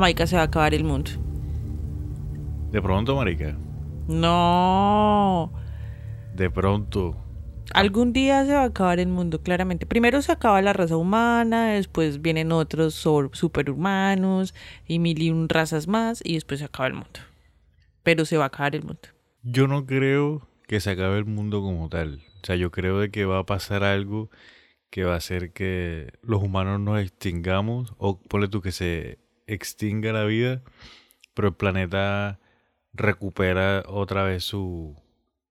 Jamaica se va a acabar el mundo. De pronto, marica. No. De pronto. Algún día se va a acabar el mundo, claramente. Primero se acaba la raza humana, después vienen otros superhumanos y mil y un razas más, y después se acaba el mundo. Pero se va a acabar el mundo. Yo no creo que se acabe el mundo como tal. O sea, yo creo de que va a pasar algo que va a hacer que los humanos nos extingamos, o ponle tú que se extinga la vida, pero el planeta recupera otra vez su,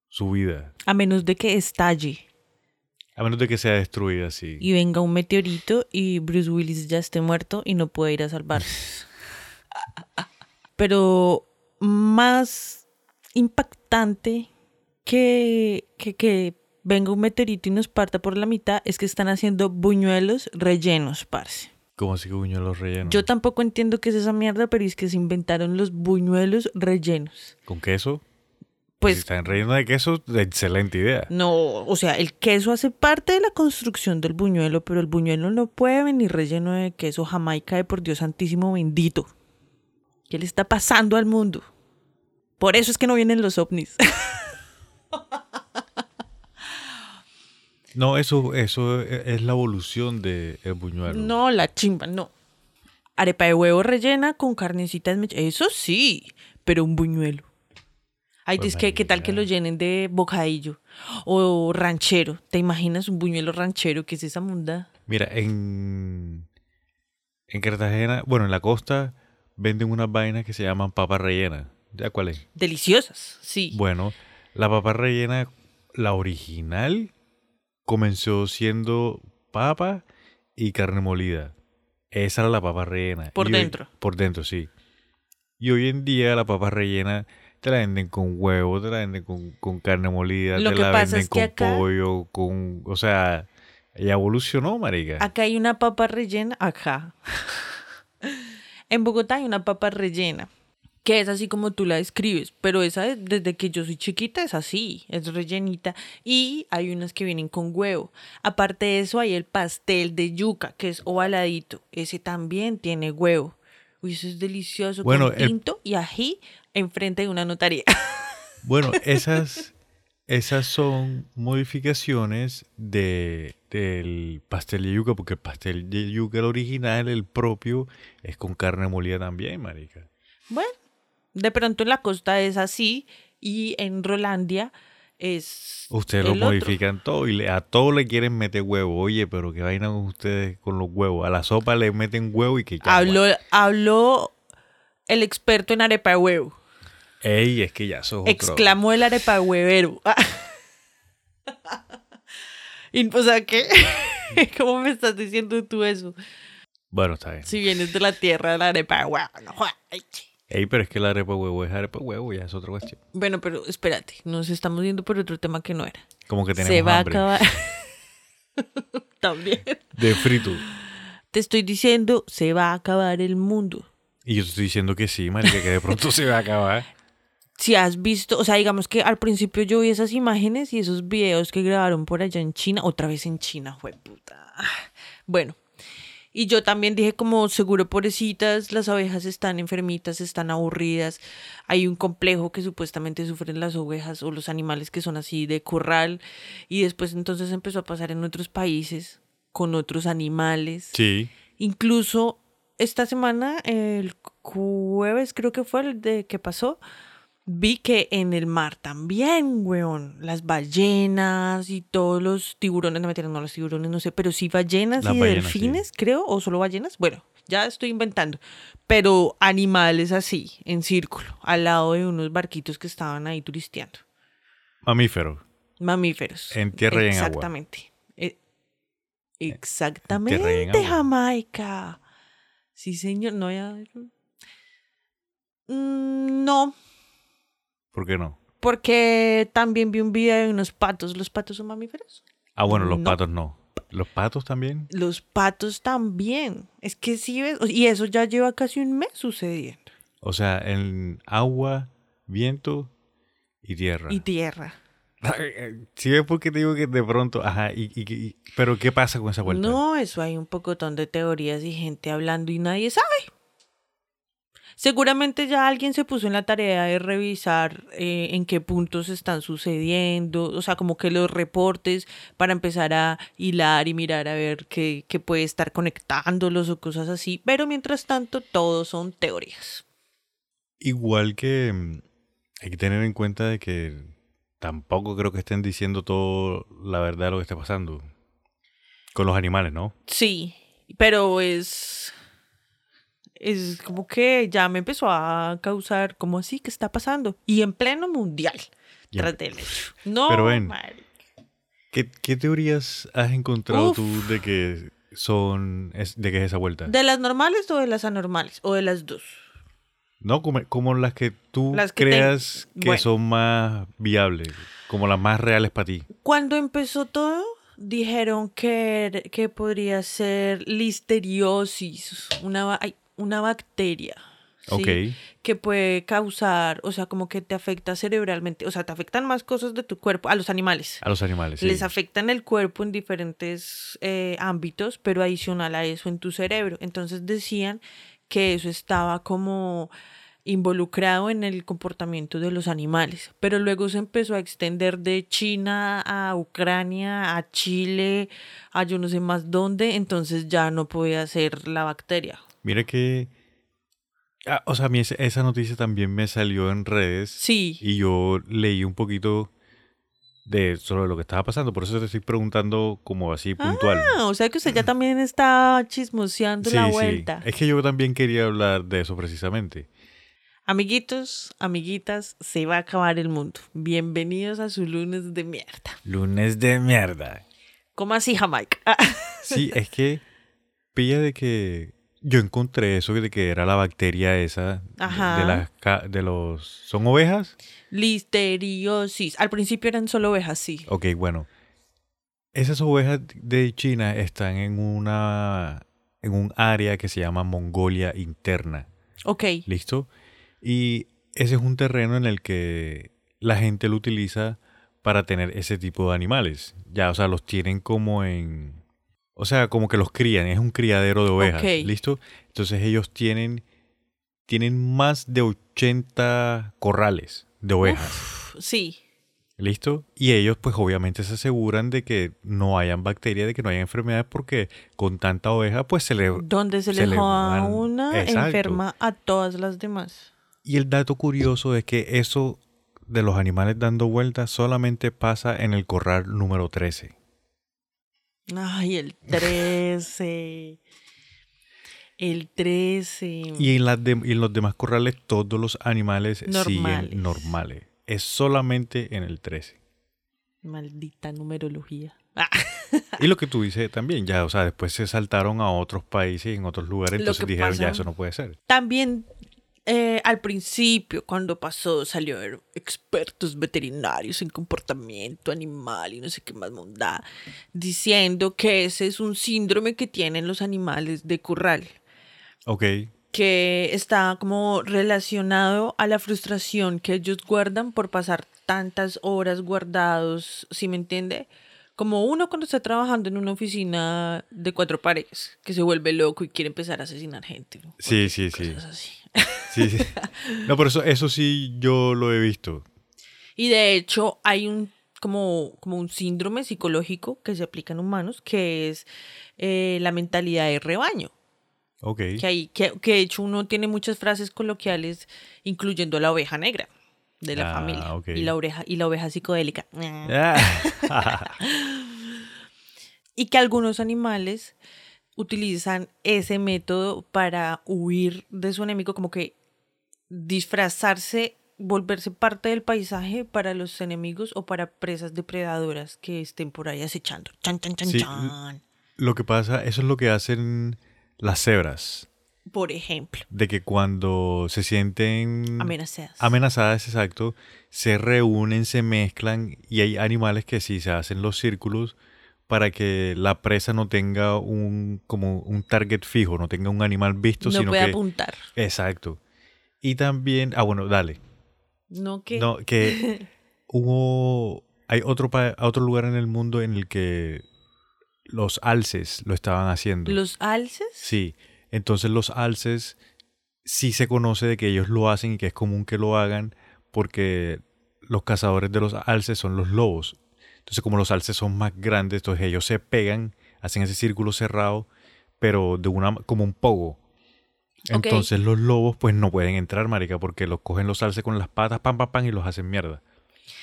su vida. A menos de que estalle A menos de que sea destruida así. y venga un meteorito y Bruce Willis ya esté muerto y no pueda ir a salvarse. Pero más impactante que, que, que venga un meteorito y nos parta por la mitad es que están haciendo buñuelos rellenos, parce. Como así que buñuelos rellenos. Yo tampoco entiendo qué es esa mierda, pero es que se inventaron los buñuelos rellenos. ¿Con queso? si Pues están rellenos de queso, excelente idea. no, o sea, el queso hace parte de la construcción del buñuelo, pero el buñuelo no puede venir relleno de queso jamaica de por Dios santísimo bendito. ¿Qué le está pasando al mundo? Por eso es que no vienen los ovnis. No, eso, eso e- es la evolución del buñuelo. no, la chimba, no. Arepa de huevo rellena con carnecitas Eso sí, pero un buñuelo. Ay, Pues, es que, ¿qué tal que lo llenen de bocadillo? O ranchero. ¿Te imaginas un buñuelo ranchero? ¿Qué es esa munda? Mira, en, en Cartagena, bueno, en la costa, venden unas vainas que se llaman papas rellenas. ¿Ya cuál es? Deliciosas, sí. Bueno, la papa rellena, la original, comenzó siendo papa y carne molida. Esa era la papa rellena. Por Y hoy- dentro. por dentro, sí. Y hoy en día la papa rellena te la venden con huevo, te la venden con, con carne molida, Lo te que la pasa venden es que con acá- pollo, con... O sea, ya evolucionó, marica. Acá hay una papa rellena, acá. en Bogotá hay una papa rellena, que es así como tú la describes, pero esa es- desde que yo soy chiquita es así, es rellenita. Y hay unas que vienen con huevo. Aparte de eso hay el pastel de yuca, que es ovaladito. Ese también tiene huevo. Uy, eso es delicioso. Bueno, con el- tinto y ají enfrente de una notaría. Bueno, esas, esas son modificaciones de, del pastel de yuca, porque el pastel de yuca, el original, el propio, es con carne molida también, marica. Bueno, de pronto en la costa es así y en Rolandia es. Ustedes lo otro. modifican todo y le- a todo le quieren meter huevo. Oye, pero qué vaina con ustedes con los huevos. A la sopa le meten huevo y que ya. Habló, habló el experto en arepa de huevo. Ey, es que ya sos otro. Exclamó el arepa de huevero. y, o sea, ¿qué? ¿Cómo me estás diciendo tú eso? Bueno, está bien. Si vienes de la tierra de la arepa de huevo. no. Ey, pero es que la arepa huevo es arepa huevo, ya es otra cuestión. Bueno, pero espérate, nos estamos yendo por otro tema que no era. Como que tenemos Se va hambre. a acabar. También. De frito. Te estoy diciendo, se va a acabar el mundo. Y yo te estoy diciendo que sí, marica, que de pronto se va a acabar. si has visto, o sea, digamos que al principio yo vi esas imágenes y esos videos que grabaron por allá en China, otra vez en China, fue puta. Bueno, y yo también dije como seguro pobrecitas, las ovejas están enfermitas, están aburridas, hay un complejo que supuestamente sufren las ovejas o los animales que son así de corral y después entonces empezó a pasar en otros países con otros animales. Sí. Incluso esta semana, el jueves creo que fue el de que pasó, vi que en el mar también, weón, las ballenas y todos los tiburones, no me no los tiburones, no sé, pero sí ballenas Las y ballenas, sí. delfines, creo, o solo ballenas, bueno, ya estoy inventando, pero animales así, en círculo, al lado de unos barquitos que estaban ahí turisteando, Mamífero. mamíferos. En tierra y en agua. Exactamente. En Exactamente. Jamaica. Sí, señor. No, ya. Mm, No, ¿Por qué no? porque también vi un video de unos patos. ¿Los patos son mamíferos? Ah, bueno, los No. patos no. ¿Los patos también? Los patos también. Es que sí, ves. Y eso ya lleva casi un mes sucediendo. O sea, en agua, viento y tierra. Y tierra. ¿Sí ves por qué te digo que de pronto, ajá, y, y- y- pero qué pasa con esa vuelta? No, eso hay un pocotón de teorías y gente hablando y nadie sabe. Seguramente ya alguien se puso en la tarea de revisar eh, en qué puntos están sucediendo, o sea, como que los reportes para empezar a hilar y mirar a ver qué, qué puede estar conectándolos o cosas así, pero mientras tanto todo son teorías. Igual que mm, hay que tener en cuenta de que tampoco creo que estén diciendo todo la verdad de lo que está pasando con los animales, ¿no? Sí, pero es es como que ya me empezó a causar como así que está pasando y en pleno mundial Ya. tras del hecho. No, Pero ven. ¿Qué, qué teorías has encontrado Uf. tú de que son es- de que es esa vuelta? ¿De las normales o de las anormales? ¿O de las dos? No, como, como las que tú Las que te- creas que Bueno. son más viables, como las más reales para ti. Cuando empezó todo, dijeron que, que podría ser listeriosis, una, ay, una bacteria. Que puede causar, o sea, como que te afecta cerebralmente, o sea, te afectan más cosas de tu cuerpo, a los animales. A los animales. sí. Les afectan el cuerpo en diferentes eh, ámbitos, pero adicional a eso en tu cerebro. Entonces decían que eso estaba como involucrado en el comportamiento de los animales, pero luego se empezó a extender de China a Ucrania, a Chile, a yo no sé más dónde, entonces ya no podía ser la bacteria. Mira que... ah, o sea, a mí esa- noticia también me salió en redes Sí, y yo leí un poquito de sobre lo que estaba pasando. Por eso te estoy preguntando como así puntual. Ah, o sea que usted ya también está chismoseando sí, la sí. vuelta. Es que yo también quería hablar de eso precisamente. Amiguitos, amiguitas, se va a acabar el mundo. Bienvenidos a su lunes de mierda. Lunes de mierda. ¿Cómo así, Jamaica? Sí, es que pilla de que yo encontré eso de que era la bacteria esa de- Ajá. de las de los son ovejas. Listeriosis. Al principio eran solo ovejas, sí. Ok, bueno. Esas ovejas de China están en una en un área que se llama Mongolia interna. Ok. ¿Listo? Y ese es un terreno en el que la gente lo utiliza para tener ese tipo de animales. Ya, o sea, los tienen como en... O sea, como que los crían, es un criadero de ovejas. ¿Listo? Entonces ellos tienen, tienen más de 80 corrales de ovejas. Uf, sí. ¿Listo? Y ellos pues obviamente se aseguran de que no hayan bacterias, de que no haya enfermedades, porque con tanta oveja pues se le... Donde se, Se le joda una, Exacto. enferma a todas las demás. Y el dato curioso es que eso de los animales dando vueltas solamente pasa en el corral número 13. Ay, el 13. El 13. Y en, las de- y en los demás corrales todos los animales Normales. siguen normales. Es solamente en el 13. Maldita numerología. Ah, Y lo que tú dices también, ya, o sea, después se saltaron a otros países, en otros lugares, entonces dijeron, ya, eso no puede ser. También eh, al principio, cuando pasó, salieron expertos veterinarios en comportamiento animal y no sé qué más mondada, diciendo que ese es un síndrome que tienen los animales de corral, Ok, que está como relacionado a la frustración que ellos guardan por pasar tantas horas guardados, ¿sí me entiende? Como uno cuando está trabajando en una oficina de cuatro paredes, que se vuelve loco y quiere empezar a asesinar gente. ¿no? sí, sí, sí. Cosas así. Sí, sí. No, pero eso, eso sí yo lo he visto. Y de hecho hay un como, como un síndrome psicológico que se aplica en humanos, que es eh, la mentalidad de rebaño. Ok. Que, hay, que, que de hecho uno tiene muchas frases coloquiales, incluyendo la oveja negra de la Ah, familia ok. y, la oreja, y la oveja psicodélica. Ah. Y que algunos animales utilizan ese método para huir de su enemigo, como que disfrazarse, volverse parte del paisaje para los enemigos o para presas depredadoras que estén por ahí acechando. Chan, chan, chan, Sí, chan. Lo que pasa, eso es lo que hacen las cebras. Por ejemplo, De que cuando se sienten amenazadas. amenazadas, exacto, se reúnen, se mezclan y hay animales que sí se hacen los círculos para que la presa no tenga un como un target fijo, no tenga un animal visto, no sino puede que apuntar. exacto. Y también, ah bueno, dale. No que No, que hubo hay otro pa- otro lugar en el mundo en el que los alces lo estaban haciendo. los alces. Sí, entonces los alces sí se conoce de que ellos lo hacen y que es común que lo hagan porque los cazadores de los alces son los lobos. Entonces, como los alces son más grandes, entonces ellos se pegan, hacen ese círculo cerrado, pero de una como un pogo. Entonces los lobos pues no pueden entrar, marica, porque los cogen los alces con las patas, pam, pam, pam, y los hacen mierda.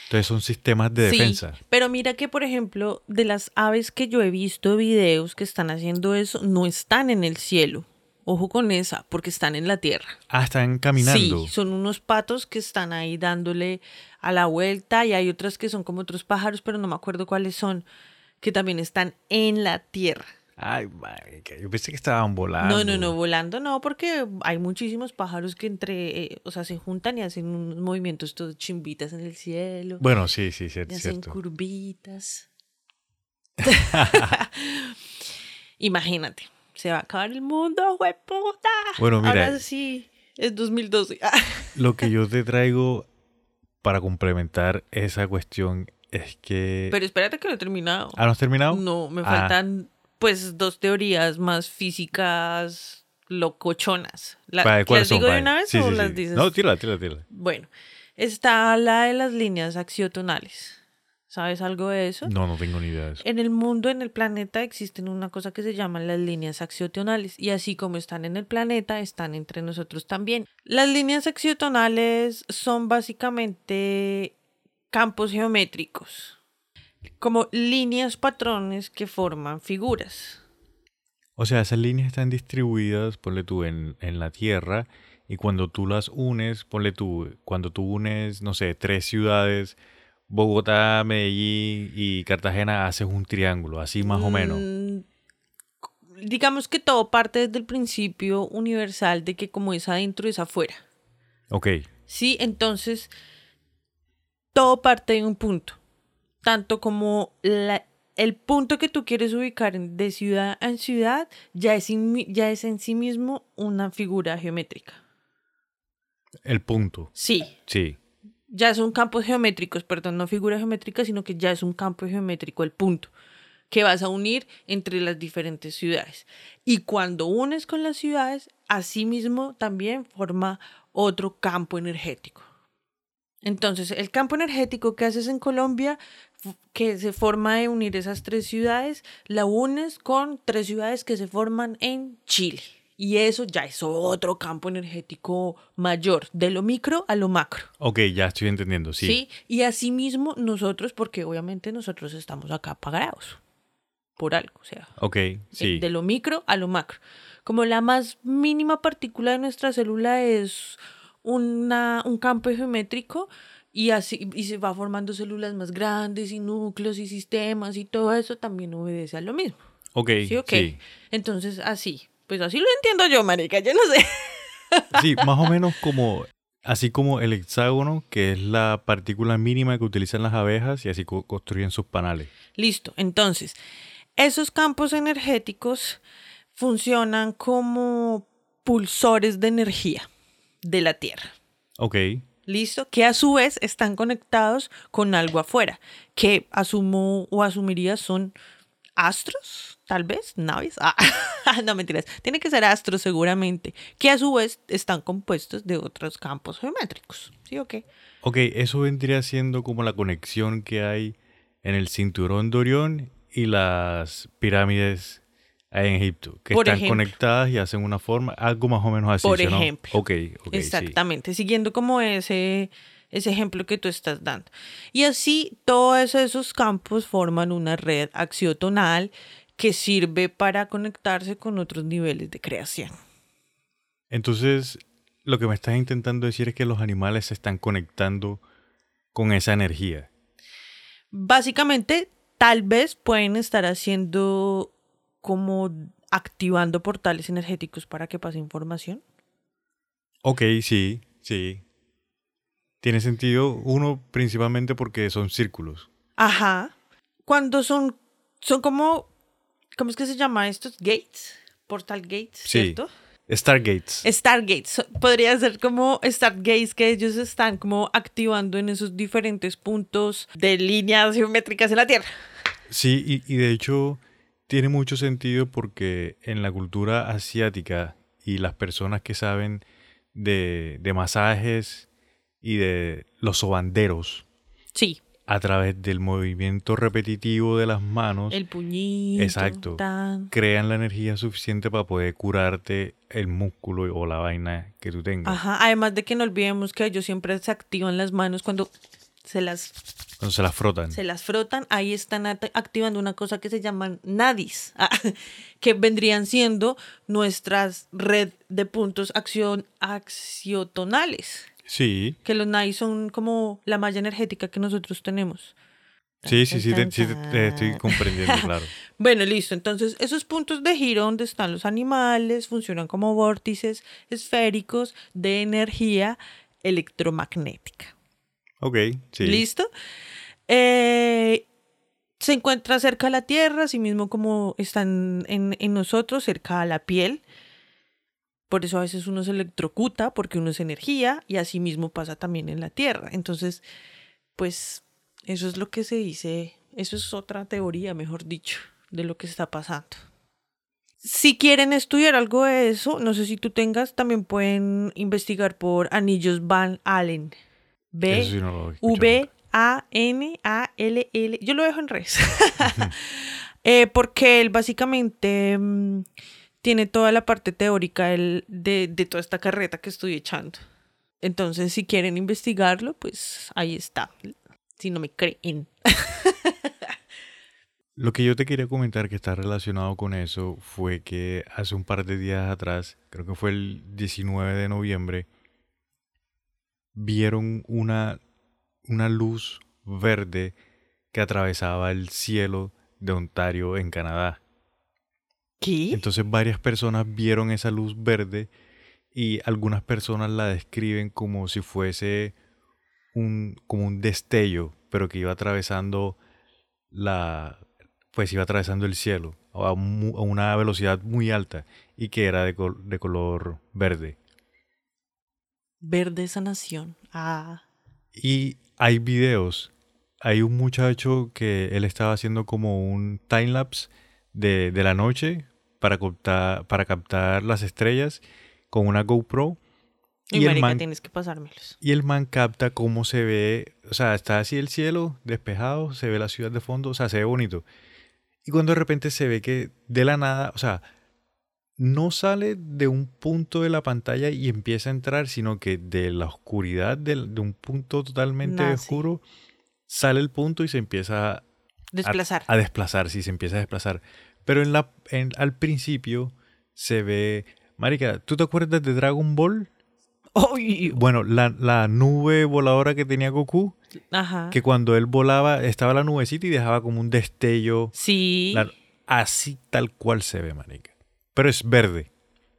Entonces son sistemas de Sí, defensa. pero mira que, por ejemplo, de las aves que yo he visto videos que están haciendo eso, no están en el cielo. Ojo con esa, porque están en la tierra. Ah, están caminando. Sí, son unos patos que están ahí dándole a la vuelta y hay otras que son como otros pájaros, pero no me acuerdo cuáles son, que también están en la tierra. Ay, yo pensé que estaban volando. No, no, no, volando no, porque hay muchísimos pájaros que entre, eh, o sea, se juntan y hacen unos movimientos todos chimbitas en el cielo. Bueno, sí, sí, cierto. y hacen cierto. curvitas. Imagínate, se va a acabar el mundo, hueputa. Bueno, mira. Ahora sí, es 2012. Lo que yo te traigo para complementar esa cuestión es que... Pero espérate que no he terminado. ¿Ah, no has terminado? No, me Ah. faltan pues dos teorías más físicas locochonas. La, Vale, ¿las ¿Cuáles son? digo de una vez Sí, o sí, las sí. dices? No, tírala, tírala, tírala. Bueno, está la de las líneas axiotonales. ¿Sabes algo de eso? No, no tengo ni idea de eso. En el mundo, en el planeta, existen una cosa que se llaman las líneas axiotonales. Y así como están en el planeta, están entre nosotros también. Las líneas axiotonales son básicamente campos geométricos. Como líneas patrones que forman figuras. O sea, esas líneas están distribuidas, ponle tú, en, en la Tierra, y cuando tú las unes, ponle tú, cuando tú unes, no sé, tres ciudades, Bogotá, Medellín y Cartagena, haces un triángulo, así más o menos. Mm, Digamos que todo parte desde el principio universal de que como es adentro es afuera. Ok, Sí, entonces todo parte de un punto. Tanto como la- el punto que tú quieres ubicar de ciudad en ciudad ya es, in- ya es en sí mismo una figura geométrica. el punto, Sí, sí. Ya son campos geométricos, perdón, no figura geométrica, sino que ya es un campo geométrico el punto que vas a unir entre las diferentes ciudades. Y cuando unes con las ciudades, asimismo también forma otro campo energético. Entonces, el campo energético que haces en Colombia, que se forma de unir esas tres ciudades, la unes con tres ciudades que se forman en Chile. Y eso ya es otro campo energético mayor, de lo micro a lo macro. Ok, ya estoy entendiendo, sí. Sí. Y asimismo nosotros, porque obviamente nosotros estamos acá pagados por algo, o sea, Ok, sí. de lo micro a lo macro. Como la más mínima partícula de nuestra célula es una, un campo geométrico y así y se va formando células más grandes y núcleos y sistemas y todo eso también obedece a lo mismo. Ok, ¿Sí o sí. Entonces, así. Pues así lo entiendo yo, marica, yo no sé. Sí, más o menos como, así como el hexágono, que es la partícula mínima que utilizan las abejas y así co- construyen sus panales. Listo. Entonces, esos campos energéticos funcionan como pulsores de energía de la Tierra. Ok, ¿Listo? Que a su vez están conectados con algo afuera, que asumo o asumiría son astros, tal vez, naves. Ah, no mentiras. Tiene que ser astros seguramente, que a su vez están compuestos de otros campos geométricos. ¿Sí o qué? ok, eso vendría siendo como la conexión que hay en el cinturón de Orión y las pirámides en Egipto, que Por están ejemplo. conectadas y hacen una forma, algo más o menos así. Por ¿sí o no? ejemplo. Ok, ok, sí. Exactamente, siguiendo como ese, ese ejemplo que tú estás dando. Y así todos esos campos forman una red axiotonal que sirve para conectarse con otros niveles de creación. Entonces, lo que me estás intentando decir es que los animales se están conectando con esa energía. Básicamente, tal vez pueden estar haciendo como activando portales energéticos para que pase información. Ok, sí, sí. Tiene sentido, uno principalmente porque son círculos. Ajá. Cuando son, son como, ¿cómo es que se llama estos? Gates, portal gates, Sí. ¿cierto? Stargates. Stargates. Podría ser como Stargates que ellos están como activando en esos diferentes puntos de líneas geométricas en la Tierra. Sí, y, y de hecho tiene mucho sentido porque en la cultura asiática y las personas que saben de, de masajes y de los sobanderos Sí, a través del movimiento repetitivo de las manos el puñito. Exacto. tan. crean la energía suficiente para poder curarte el músculo o la vaina que tú tengas. Ajá, además de que no olvidemos que ellos siempre se activan las manos cuando se las, Cuando se las frotan. se las frotan, ahí están activando una cosa que se llaman nadis, que vendrían siendo nuestras red de puntos acción, accionales. Sí, Que los nadis son como la malla energética que nosotros tenemos. sí, sí, sí, te, sí te- estoy comprendiendo, claro. Bueno, listo. Entonces, esos puntos de giro donde están los animales funcionan como vórtices esféricos de energía electromagnética. Ok, sí. ¿Listo? Eh, se encuentra cerca de la Tierra, así mismo como están en, en nosotros, cerca a la piel. Por eso a veces uno se electrocuta, porque uno es energía, y así mismo pasa también en la Tierra. Entonces, pues, eso es lo que se dice, eso es otra teoría, mejor dicho, de lo que está pasando. Si quieren estudiar algo de eso, no sé si tú tengas, también pueden investigar por anillos Van Allen. B sí no V. A N A L L. Yo lo dejo en redes. Eh, porque él básicamente mm, tiene toda la parte teórica de, de toda esta carreta que estoy echando. Entonces, si quieren investigarlo, pues ahí está. Si no me creen. Lo que yo te quería comentar que está relacionado con eso fue que hace un par de días atrás, creo que fue el 19 de noviembre, vieron una, una luz verde que atravesaba el cielo de Ontario en Canadá. ¿Qué? Entonces varias personas vieron esa luz verde y algunas personas la describen como si fuese un, como un destello, pero que iba atravesando la, pues iba atravesando el cielo a, mu- a una velocidad muy alta y que era de, col- de color verde. Verde sanación. Ah. Y hay videos. Hay un muchacho que él estaba haciendo como un timelapse de, de la noche para captar, para captar las estrellas con una GoPro. Y, Y el marica, man, tienes que pasármelos. y el man capta cómo se ve, o sea, está así el cielo despejado, se ve la ciudad de fondo, o sea, se ve bonito. Y cuando de repente se ve que de la nada, o sea, no sale de un punto de la pantalla y empieza a entrar, sino que de la oscuridad, del- de, un punto totalmente oscuro, sale el punto y se empieza Desplazar. a desplazar, sí, se empieza a desplazar. Pero en la, en- al principio se ve, Marica, ¿tú te acuerdas de Dragon Ball? Bueno, la, la nube voladora que tenía Goku, Ajá. que cuando él volaba estaba la nubecita y dejaba como un destello. Sí. la- así tal cual se ve, marica. Pero es verde.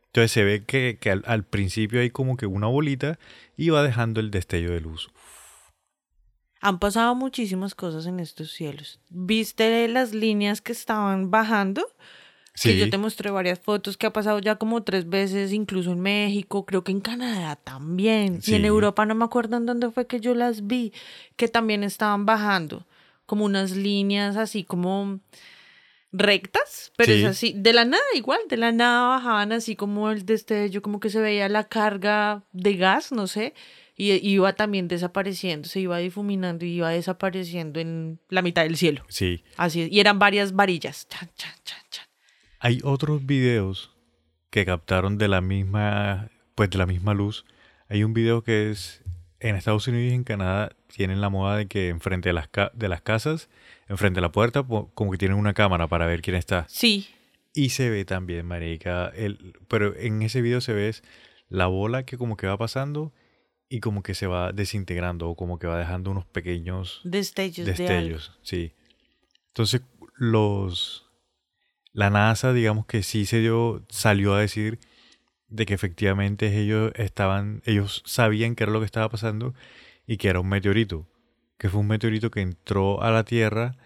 Entonces se ve que, que al, al principio hay como que una bolita y va dejando el destello de luz. Han pasado muchísimas cosas en estos cielos. ¿Viste las líneas que estaban bajando? Que Sí, yo te mostré varias fotos que ha pasado ya como tres veces, incluso en México, creo que en Canadá también. Y en Sí. Europa no me acuerdo en dónde fue que yo las vi, que también estaban bajando. Como unas líneas así como rectas, pero es Sí. así, de la nada igual, de la nada bajaban así como el destello, como que se veía la carga de gas, no sé, y iba también desapareciendo, se iba difuminando y iba desapareciendo en la mitad del cielo. sí. Así es, y eran varias varillas. Chan, chan, chan, chan. Hay otros videos que captaron de la misma, pues de la misma luz. Hay un video que es en Estados Unidos y en Canadá tienen la moda de que enfrente de las, ca- de las casas, enfrente de la puerta, como que tienen una cámara para ver quién está. Sí, Y se ve también, marica, el, pero en ese video se ve la bola que como que va pasando y como que se va desintegrando o como que va dejando unos pequeños destellos, de destellos, sí. Entonces, los la NASA, digamos que sí se dio, salió a decir de que efectivamente ellos estaban, ellos sabían qué era lo que estaba pasando y que era un meteorito, que fue un meteorito que entró a la Tierra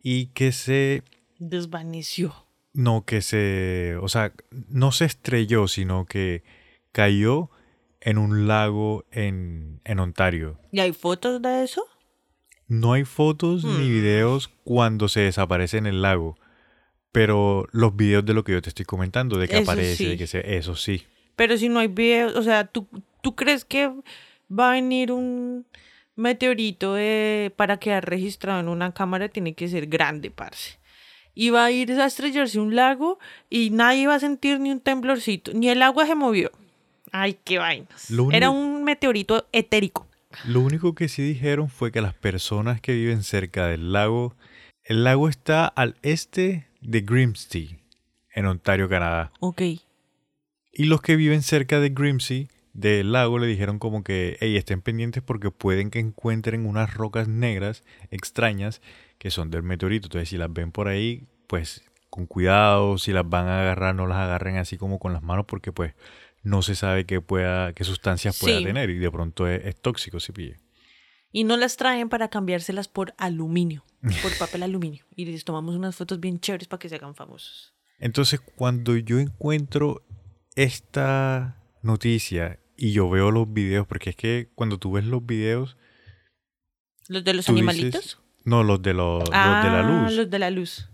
y que se Desvaneció. no que se, o sea, no se estrelló, sino que cayó en un lago en, en Ontario. ¿Y hay fotos de eso? No hay fotos ni Hmm. videos cuando se desaparece en el lago. Pero los videos de lo que yo te estoy comentando, de que Eso aparece, sí. de que se, eso sí. Pero si no hay videos, o sea, tú, ¿Tú crees que va a venir un meteorito de- para quedar registrado en una cámara? Tiene que ser grande, parce. Y va a ir a estrellarse un lago y nadie va a sentir ni un temblorcito, ni el agua se movió. Ay, qué vainas. Único- Era un meteorito etérico. Lo único que sí dijeron fue que las personas que viven cerca del lago, el lago está al este de Grimsby, en Ontario, Canadá. Ok. Y los que viven cerca de Grimsby, del lago, le dijeron como que, hey, estén pendientes porque pueden que encuentren unas rocas negras extrañas que son del meteorito. Entonces, si las ven por ahí, pues con cuidado, si las van a agarrar, no las agarren así como con las manos porque pues no se sabe qué pueda, qué sustancias pueda Sí. tener y de pronto es, es tóxico si pille. Y no las traen para cambiárselas por aluminio, por papel aluminio. Y les tomamos unas fotos bien chéveres para que se hagan famosos. Entonces, cuando yo encuentro esta noticia y yo veo los videos, porque es que cuando tú ves los videos, ¿Los de los dices- animalitos? no los de los, los ah, de la luz, los de la luz.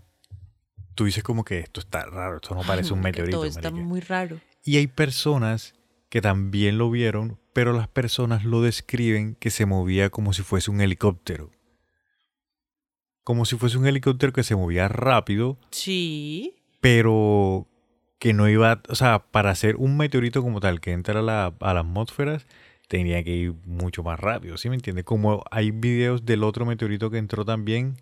tú dices como que esto está raro, esto no parece un meteorito. Todo está marica. muy raro. Y hay personas que también lo vieron, pero las personas lo describen que se movía como si fuese un helicóptero. Como si fuese un helicóptero que se movía rápido, Sí. pero que no iba, o sea, para hacer un meteorito como tal que entra a la, a las atmósferas, tenía que ir mucho más rápido, ¿sí me entiendes? Como hay videos del otro meteorito que entró también,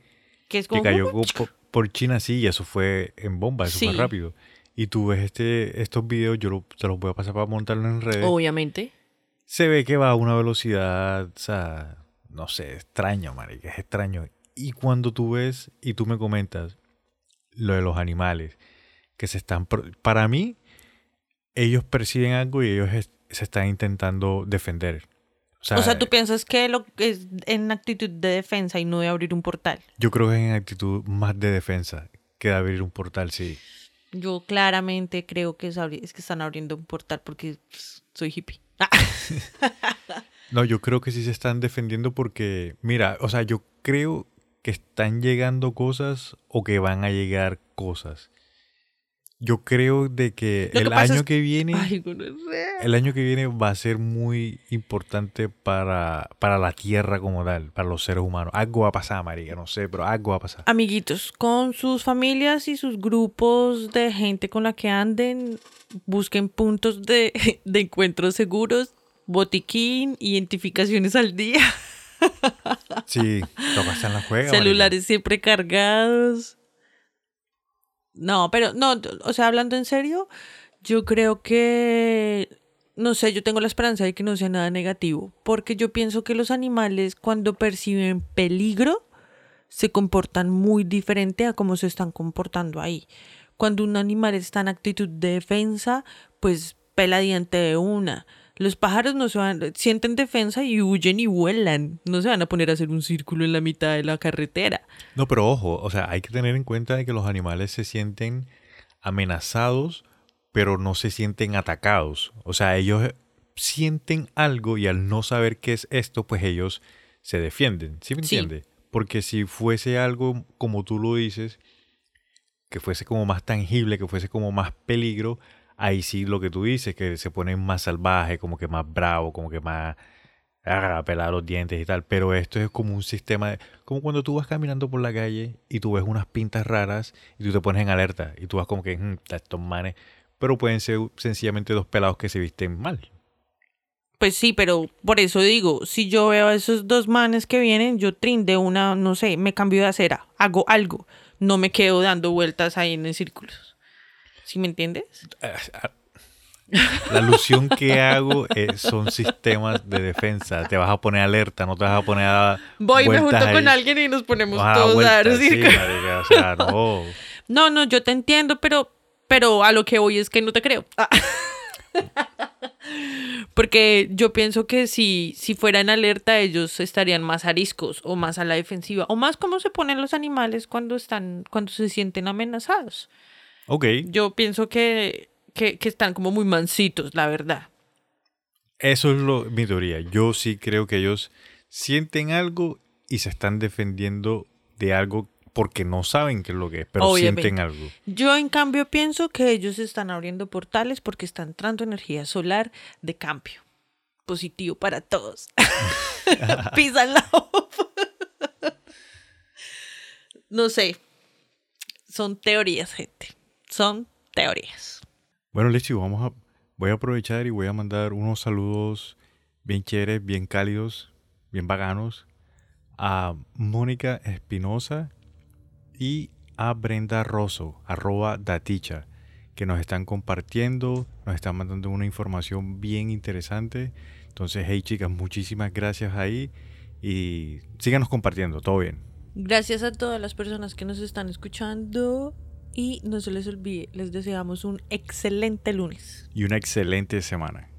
Que es que cayó co- po- por China, sí, y eso fue en bomba, eso fue Sí. rápido. Y tú ves este, estos videos, yo lo- te los voy a pasar para montarlos en redes. Obviamente. Se ve que va a una velocidad, o sea, no sé, extraño, marica, es extraño. Y cuando tú ves y tú me comentas lo de los animales, que se están, para mí, ellos perciben algo y ellos es- se están intentando defender. O sea, o sea, tú piensas que lo que es en actitud de defensa y no de abrir un portal. yo creo que es en actitud más de defensa que de abrir un portal, sí. Yo claramente creo que es, que están abriendo un portal porque pues, soy hippie. No, yo creo que sí se están defendiendo porque, mira, o sea, yo creo que están llegando cosas o que van a llegar cosas. Yo creo de que Lo el año es- que viene, Ay, el año que viene va a ser muy importante para, para la Tierra como tal, para los seres humanos. Algo va a pasar, marica, no sé, pero algo va a pasar. Amiguitos, con sus familias y sus grupos de gente con la que anden, busquen puntos de, de encuentros seguros, botiquín, identificaciones al día, Sí, estar en la juega. celulares siempre cargados. No, pero no, o sea, hablando en serio, yo creo que, no sé, yo tengo la esperanza de que no sea nada negativo, porque yo pienso que los animales cuando perciben peligro se comportan muy diferente a cómo se están comportando ahí. Cuando un animal está en actitud de defensa, pues pela diente de una. Los pájaros no se van, sienten defensa y huyen y vuelan. No se van a poner a hacer un círculo en la mitad de la carretera. No, pero ojo, o sea, hay que tener en cuenta de que los animales se sienten amenazados, pero no se sienten atacados. O sea, ellos sienten algo y al no saber qué es esto, pues ellos se defienden. ¿Sí me Sí. entiende? Porque si fuese algo como tú lo dices, que fuese como más tangible, que fuese como más peligro, ahí sí lo que tú dices, que se ponen más salvaje, como que más bravo, como que más ah, pelar los dientes y tal. Pero esto es como un sistema, de- como cuando tú vas caminando por la calle y tú ves unas pintas raras y tú te pones en alerta y tú vas como que, "Mm, estos manes, pero pueden ser sencillamente dos pelados que se visten mal. Pues sí, pero por eso digo, si yo veo a esos dos manes que vienen, yo trin de una, no sé, me cambio de acera, hago algo, no me quedo dando vueltas ahí en círculos. ¿Sí me entiendes? La alusión que hago eh, son sistemas de defensa. Te vas a poner alerta, no te vas a poner a. Voy, me junto con alguien y nos ponemos Vas a todos a dar vueltas, sí, círculos. marica, o sea, no. No, no, yo te entiendo, pero, pero a lo que voy es que no te creo. Ah. Porque yo pienso que si, si fueran alerta, ellos estarían más ariscos o más a la defensiva, o más como se ponen los animales cuando están, cuando se sienten amenazados. Ok, Yo pienso que, que, que están como muy mansitos, la verdad. eso es lo, mi teoría. Yo sí creo que ellos sienten algo y se están defendiendo de algo porque no saben qué es lo que es, pero Obviamente. sienten algo. Yo en cambio pienso que ellos están abriendo portales porque está entrando energía solar de cambio. positivo para todos. And love. no sé. Son teorías, gente. Son teorías. Bueno, Lechi, vamos a, voy a aprovechar y voy a mandar unos saludos bien chéveres, bien cálidos, bien vaganos a Mónica Espinosa y a Brenda Rosso, arroba daticha, que nos están compartiendo, nos están mandando una información bien interesante. Entonces, hey chicas, muchísimas gracias ahí y síganos compartiendo, todo bien. Gracias a todas las personas que nos están escuchando y no se les olvide, les deseamos un excelente lunes. Y una excelente semana.